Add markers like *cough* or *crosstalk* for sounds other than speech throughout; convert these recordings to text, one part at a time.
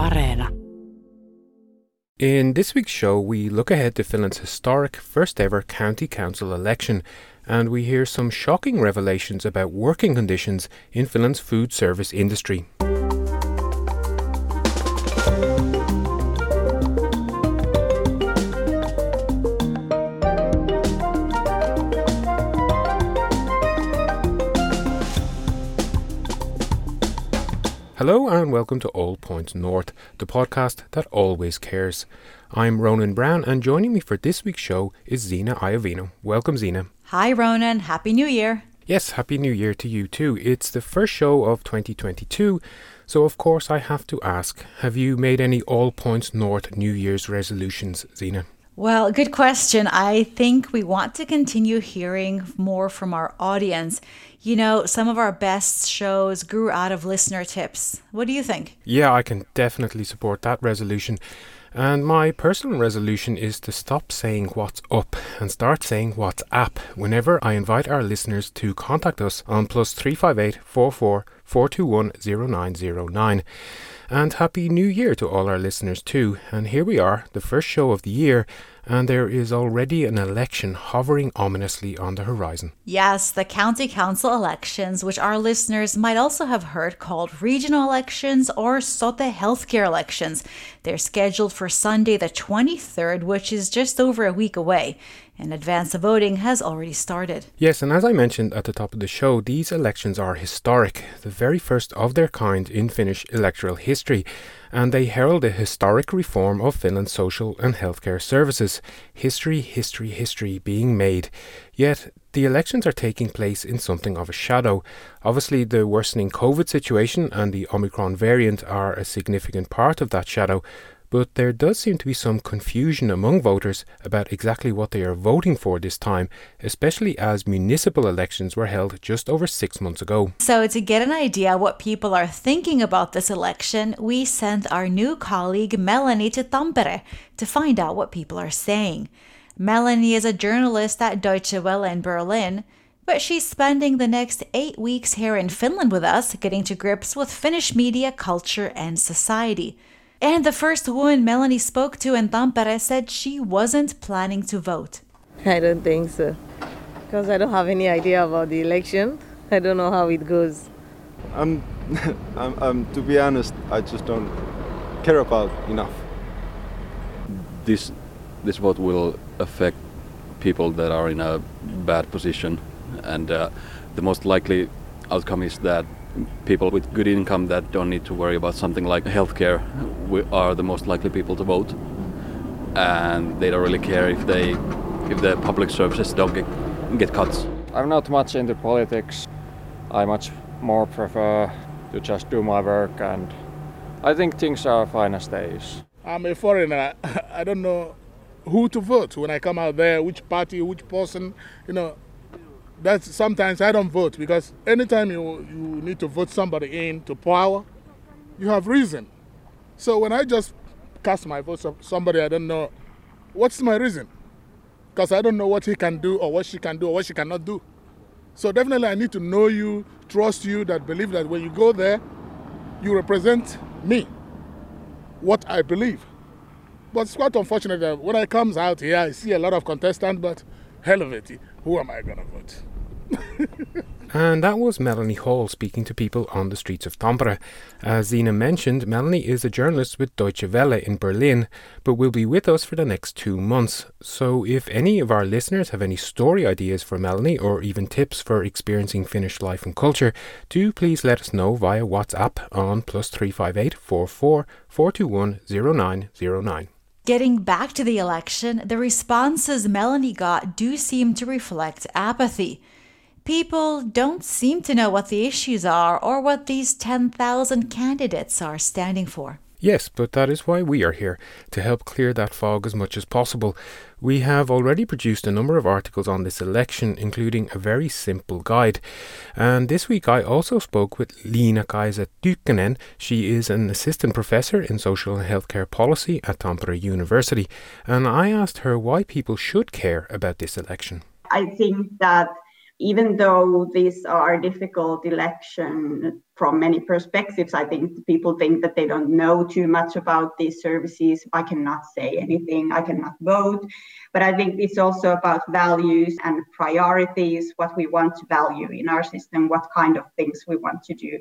Areena. In this week's show, we look ahead to Finland's historic first ever county council election, and we hear some shocking revelations about working conditions in Finland's food service industry. Hello and welcome to All Points North, the podcast that always cares. I'm Ronan Browne, and joining me for this week's show is Zena Iovino. Welcome, Zena. Hi, Ronan. Happy New Year. Yes, Happy New Year to you too. It's the first show of 2022, so of course I have to ask have you made any All Points North New Year's resolutions, Zena? Well, good question. I think we want to continue hearing more from our audience. You know, some of our best shows grew out of listener tips. What do you think? Yeah, I can definitely support that resolution. And my personal resolution is to stop saying what's up and start saying what's app whenever I invite our listeners to contact us on plus 358 44 421 0909. And Happy New Year to all our listeners too. And here we are, the first show of the year, and there is already an election hovering ominously on the horizon. Yes, the county council elections, which our listeners might also have heard called regional elections or Sote healthcare elections. They're scheduled for Sunday the 23rd, which is just over a week away and advance voting has already started. Yes, and as I mentioned at the top of the show, these elections are historic, the very first of their kind in Finnish electoral history, and they herald a historic reform of Finland's social and healthcare services. History, history, history being made. Yet, the elections are taking place in something of a shadow. Obviously, the worsening COVID situation and the Omicron variant are a significant part of that shadow, but there does seem to be some confusion among voters about exactly what they are voting for this time, especially as municipal elections were held just over six months ago. So, to get an idea what people are thinking about this election, we sent our new colleague Melanie to Tampere to find out what people are saying. Melanie is a journalist at Deutsche Welle in Berlin but she's spending the next eight weeks here in Finland with us, getting to grips with Finnish media, culture, and society. And the first woman Melanie spoke to in Tampere said she wasn't planning to vote. I don't think so. Because I don't have any idea about the election. I don't know how it goes. I'm, *laughs* I'm, I'm, to be honest, I just don't care about enough. This, this vote will affect people that are in a bad position, and uh, the most likely outcome is that people with good income that don't need to worry about something like healthcare we are the most likely people to vote, and they don't really care if they if the public services don't get, get cuts. I'm not much into politics. I much more prefer to just do my work, and I think things are fine as they is. I'm a foreigner. *laughs* I don't know who to vote when I come out there, which party, which person, you know that's sometimes I don't vote because anytime you, you need to vote somebody in to power, you have reason. So when I just cast my vote for somebody I don't know, what's my reason? Because I don't know what he can do or what she can do or what she cannot do. So definitely I need to know you, trust you, that believe that when you go there, you represent me, what I believe. But it's quite unfortunate that when I comes out here, I see a lot of contestants, but hell of it, who am I going to vote? *laughs* and that was Melanie Hall speaking to people on the streets of Tampere. As Zena mentioned, Melanie is a journalist with Deutsche Welle in Berlin, but will be with us for the next two months. So if any of our listeners have any story ideas for Melanie or even tips for experiencing Finnish life and culture, do please let us know via WhatsApp on plus 358 44 421 0909. Getting back to the election, the responses Melanie got do seem to reflect apathy. People don't seem to know what the issues are or what these 10,000 candidates are standing for. Yes, but that is why we are here, to help clear that fog as much as possible. We have already produced a number of articles on this election, including a very simple guide. And this week I also spoke with Liina Kaisa Tynkkynen. She is an assistant professor in social and healthcare policy at Tampere University. And I asked her why people should care about this election. I think that even though these are difficult election from many perspectives, I think people think that they don't know too much about these services. I cannot say anything, I cannot vote. But I think it's also about values and priorities, what we want to value in our system, what kind of things we want to do.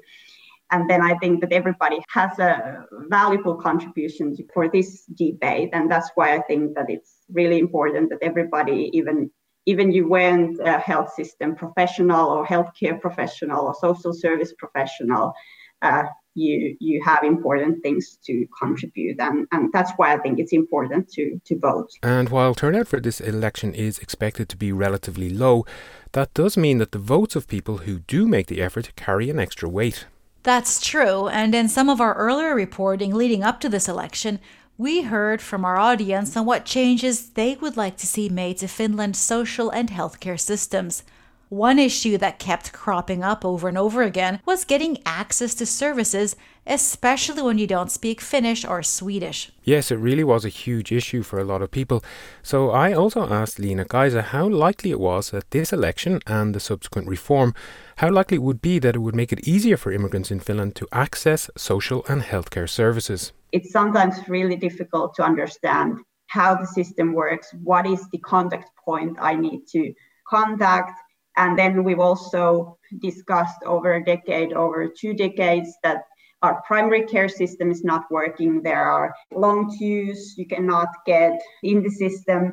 And then I think that everybody has a valuable contribution for this debate. And that's why I think that it's really important that everybody, even even you weren't a health system professional or healthcare professional or social service professional, uh, you you have important things to contribute, and, and that's why I think it's important to to vote. And while turnout for this election is expected to be relatively low, that does mean that the votes of people who do make the effort carry an extra weight. That's true, and in some of our earlier reporting leading up to this election, we heard from our audience on what changes they would like to see made to Finland's social and healthcare systems. One issue that kept cropping up over and over again was getting access to services, especially when you don't speak Finnish or Swedish. Yes, it really was a huge issue for a lot of people. So I also asked Liina Kaisa how likely it was that this election and the subsequent reform, how likely it would be that it would make it easier for immigrants in Finland to access social and healthcare services it's sometimes really difficult to understand how the system works, what is the contact point I need to contact. And then we've also discussed over a decade, over two decades, that our primary care system is not working. There are long queues, you cannot get in the system.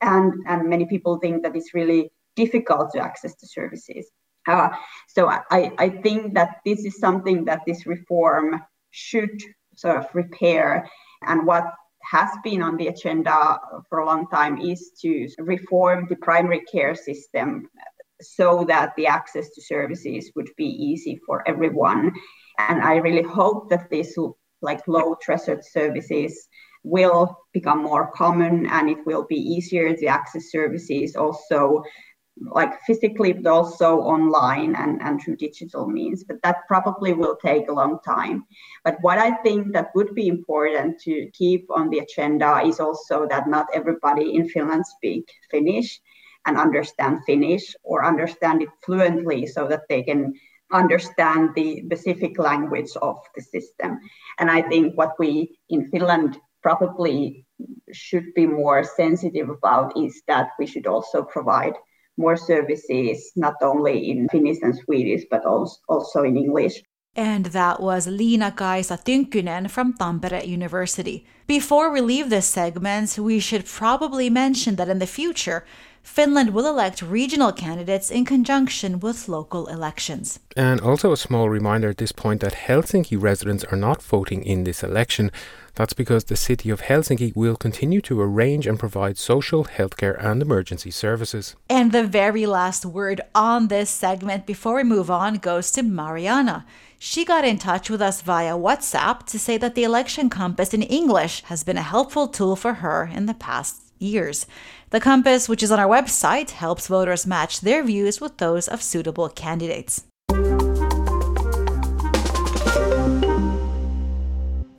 And, and many people think that it's really difficult to access the services. Uh, so I, I think that this is something that this reform should sort of repair. And what has been on the agenda for a long time is to reform the primary care system so that the access to services would be easy for everyone. And I really hope that this like low threshold services will become more common and it will be easier to access services also like physically but also online and, and through digital means but that probably will take a long time. But what i think that would be important to keep on the agenda is also that not everybody in finland speak finnish and understand finnish or understand it fluently so that they can understand the specific language of the system. And i think what we in finland probably should be more sensitive about is that we should also provide more services, not only in Finnish and Swedish, but also in English. And that was Liina Kaisa Tynkkynen from Tampere University. Before we leave this segment, we should probably mention that in the future, Finland will elect regional candidates in conjunction with local elections. And also a small reminder at this point that Helsinki residents are not voting in this election. That's because the city of Helsinki will continue to arrange and provide social, healthcare, and emergency services. And the very last word on this segment before we move on goes to Mariana. She got in touch with us via WhatsApp to say that the election compass in English has been a helpful tool for her in the past years. The compass, which is on our website, helps voters match their views with those of suitable candidates.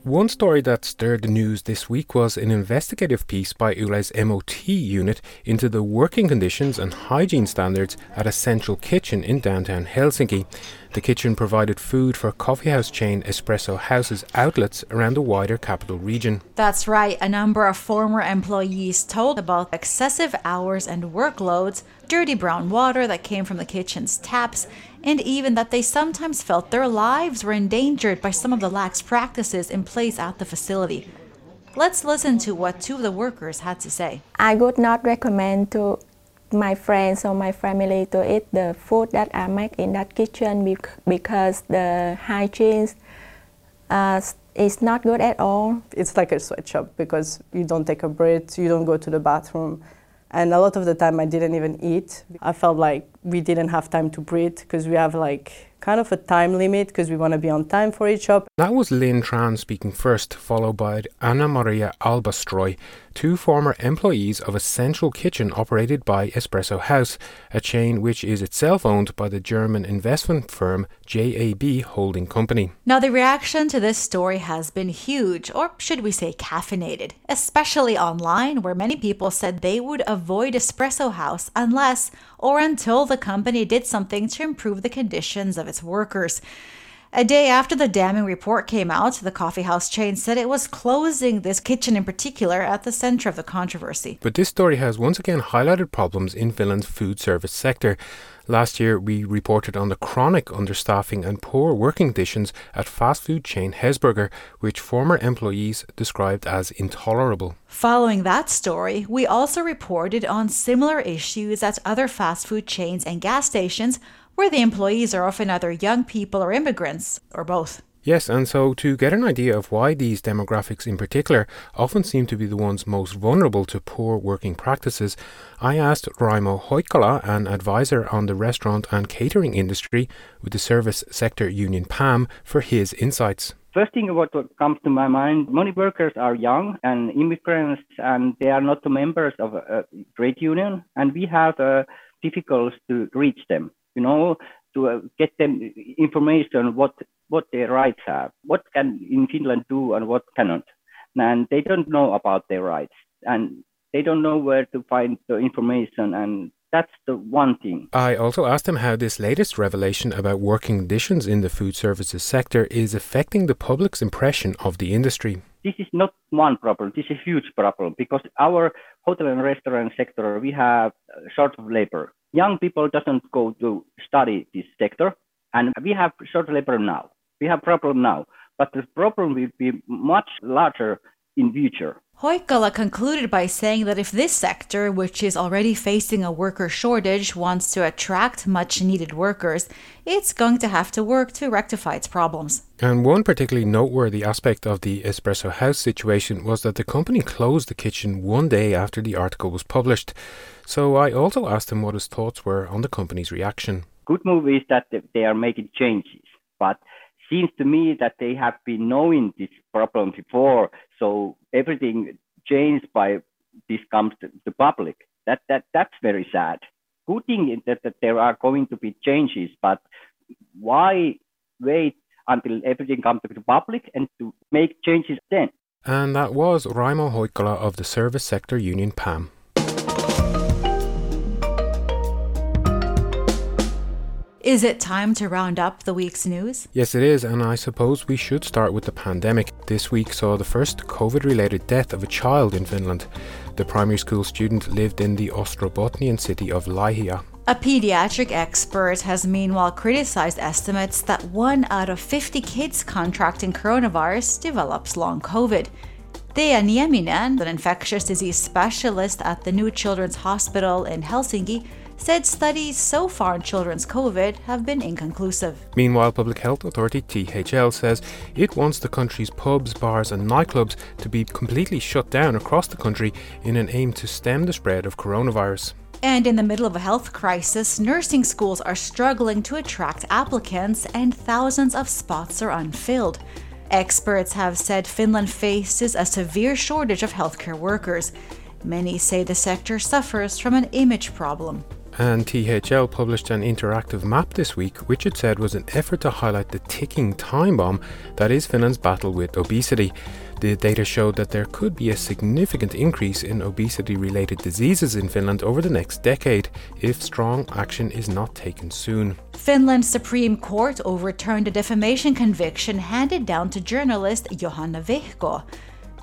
One story that stirred the news this week was an investigative piece by Yle's MOT unit into the working conditions and hygiene standards at a central kitchen in downtown Helsinki. The kitchen provided food for coffeehouse chain Espresso House's outlets around the wider capital region. That's right, a number of former employees told about excessive hours and workloads, dirty brown water that came from the kitchen's taps, and even that they sometimes felt their lives were endangered by some of the lax practices in place at the facility. Let's listen to what two of the workers had to say. I would not recommend to my friends or my family to eat the food that I make in that kitchen because the hygiene uh, is not good at all. It's like a sweatshop because you don't take a break, you don't go to the bathroom. And a lot of the time I didn't even eat. I felt like we didn't have time to breathe because we have like kind of a time limit because we want to be on time for each shop. That was Lynn Tran speaking first, followed by Anna Maria Albastroy, two former employees of a central kitchen operated by Espresso House, a chain which is itself owned by the German investment firm JAB Holding Company. Now, the reaction to this story has been huge, or should we say caffeinated, especially online, where many people said they would avoid Espresso House unless or until the company did something to improve the conditions of its workers. A day after the damning report came out, the coffeehouse chain said it was closing this kitchen in particular at the center of the controversy. But this story has once again highlighted problems in Finland's food service sector. Last year, we reported on the chronic understaffing and poor working conditions at fast food chain Hesburger, which former employees described as intolerable. Following that story, we also reported on similar issues at other fast food chains and gas stations where the employees are often either young people or immigrants, or both. Yes, and so to get an idea of why these demographics in particular often seem to be the ones most vulnerable to poor working practices, I asked Raimo Hoikkala, an advisor on the restaurant and catering industry with the service sector union PAM, for his insights. First thing what comes to my mind, many workers are young and immigrants and they are not members of a trade union and we have uh, difficulties to reach them you know, to uh, get them information what what their rights are, what can in Finland do and what cannot, and they don't know about their rights, and they don't know where to find the information, and that's the one thing. I also asked him how this latest revelation about working conditions in the food services sector is affecting the public's impression of the industry. This is not one problem. This is a huge problem because our hotel and restaurant sector we have short of labor young people doesn't go to study this sector and we have short labor now. We have problem now but the problem will be much larger in future Hoikkala concluded by saying that if this sector, which is already facing a worker shortage, wants to attract much needed workers, it's going to have to work to rectify its problems. And one particularly noteworthy aspect of the Espresso House situation was that the company closed the kitchen one day after the article was published. So I also asked him what his thoughts were on the company's reaction. Good move is that they are making changes, but seems to me that they have been knowing this problem before, so everything changed by this comes to the public. That that that's very sad. Good thing that, that there are going to be changes, but why wait until everything comes to the public and to make changes then? And that was Raimo Hoikkala of the Service Sector Union PAM. Is it time to round up the week's news? Yes, it is, and I suppose we should start with the pandemic. This week saw the first COVID related death of a child in Finland. The primary school student lived in the Ostrobothnian city of Laihia. A pediatric expert has meanwhile criticized estimates that one out of 50 kids contracting coronavirus develops long COVID. Tea Nieminen, an infectious disease specialist at the New Children's Hospital in Helsinki, said studies so far on children's COVID have been inconclusive. Meanwhile, Public Health Authority THL says it wants the country's pubs, bars, and nightclubs to be completely shut down across the country in an aim to stem the spread of coronavirus. And in the middle of a health crisis, nursing schools are struggling to attract applicants, and thousands of spots are unfilled. Experts have said Finland faces a severe shortage of healthcare workers. Many say the sector suffers from an image problem. And THL published an interactive map this week, which it said was an effort to highlight the ticking time bomb that is Finland's battle with obesity. The data showed that there could be a significant increase in obesity related diseases in Finland over the next decade if strong action is not taken soon. Finland's Supreme Court overturned a defamation conviction handed down to journalist Johanna Vehkoo.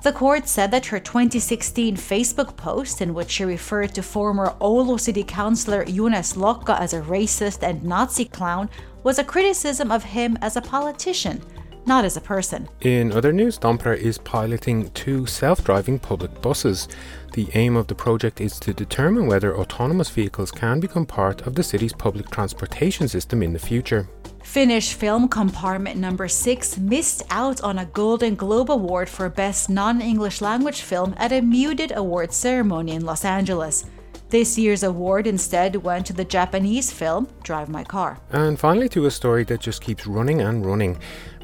The court said that her 2016 Facebook post, in which she referred to former Oulu City Councillor Junes Lokka as a racist and Nazi clown, was a criticism of him as a politician, not as a person. In other news, Tampere is piloting two self driving public buses. The aim of the project is to determine whether autonomous vehicles can become part of the city's public transportation system in the future. Finnish film Compartment Number 6 missed out on a Golden Globe Award for Best Non English Language Film at a muted awards ceremony in Los Angeles. This year's award instead went to the Japanese film Drive My Car. And finally, to a story that just keeps running and running.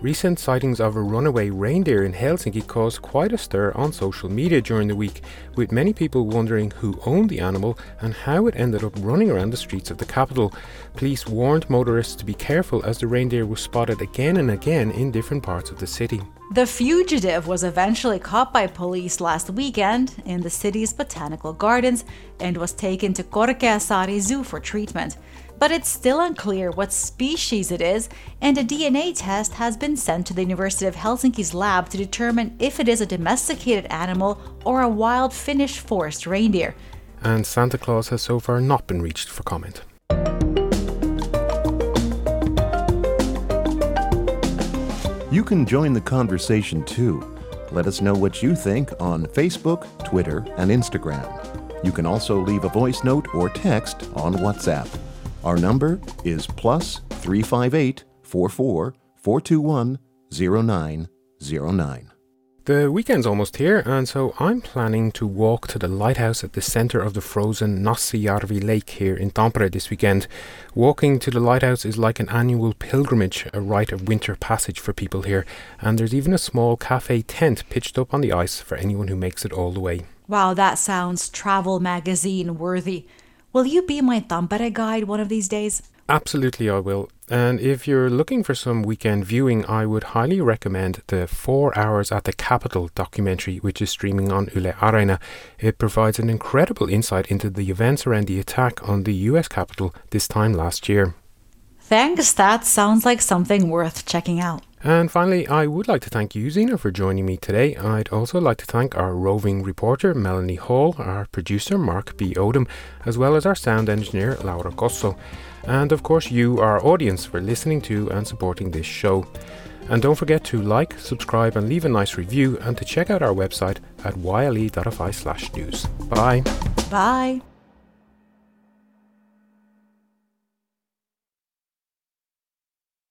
Recent sightings of a runaway reindeer in Helsinki caused quite a stir on social media during the week, with many people wondering who owned the animal and how it ended up running around the streets of the capital. Police warned motorists to be careful as the reindeer was spotted again and again in different parts of the city. The fugitive was eventually caught by police last weekend in the city's botanical gardens and was taken to Korkeasaari Zoo for treatment. But it's still unclear what species it is, and a DNA test has been sent to the University of Helsinki's lab to determine if it is a domesticated animal or a wild Finnish forest reindeer. And Santa Claus has so far not been reached for comment. You can join the conversation too. Let us know what you think on Facebook, Twitter, and Instagram. You can also leave a voice note or text on WhatsApp. Our number is plus 358 44 421 0909. The weekend's almost here, and so I'm planning to walk to the lighthouse at the centre of the frozen Näsijärvi Lake here in Tampere this weekend. Walking to the lighthouse is like an annual pilgrimage, a rite of winter passage for people here, and there's even a small cafe tent pitched up on the ice for anyone who makes it all the way. Wow, that sounds travel magazine worthy. Will you be my Tampere guide one of these days? Absolutely, I will. And if you're looking for some weekend viewing, I would highly recommend the Four Hours at the Capitol documentary, which is streaming on Yle Areena. It provides an incredible insight into the events around the attack on the US Capitol this time last year. Thanks, that sounds like something worth checking out. And finally, I would like to thank you, Zena, for joining me today. I'd also like to thank our roving reporter, Melanie Hall, our producer, Mark B. Odom, as well as our sound engineer, Laura Koso and of course you, our audience, for listening to and supporting this show. And don't forget to like, subscribe, and leave a nice review, and to check out our website at yle.fi slash news. Bye. Bye.